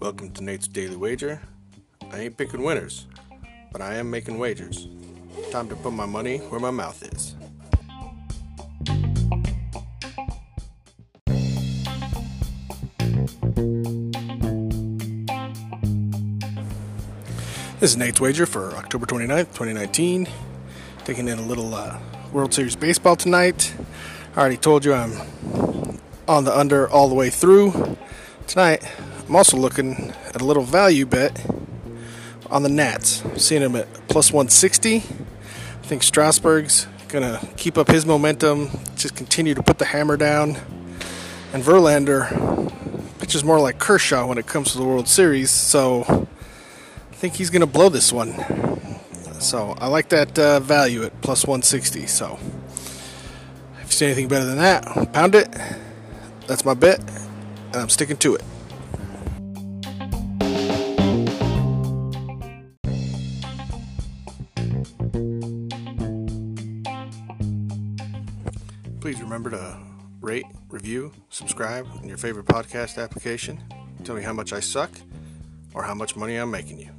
Welcome to Nate's Daily Wager. I ain't picking winners, but I am making wagers. Time to put my money where my mouth is. This is Nate's Wager for October 29th, 2019. Taking in a little uh, World Series baseball tonight. I already told you I'm on the under all the way through. Tonight, I'm also looking at a little value bet on the Nats. seeing them at plus 160. I think Strasburg's going to keep up his momentum, just continue to put the hammer down. And Verlander pitches more like Kershaw when it comes to the World Series, so I think he's going to blow this one. So I like that uh, value at plus 160. So you anything better than that, pound it. That's my bet, and I'm sticking to it. Please remember to rate, review, subscribe in your favorite podcast application. Tell me how much I suck or how much money I'm making you.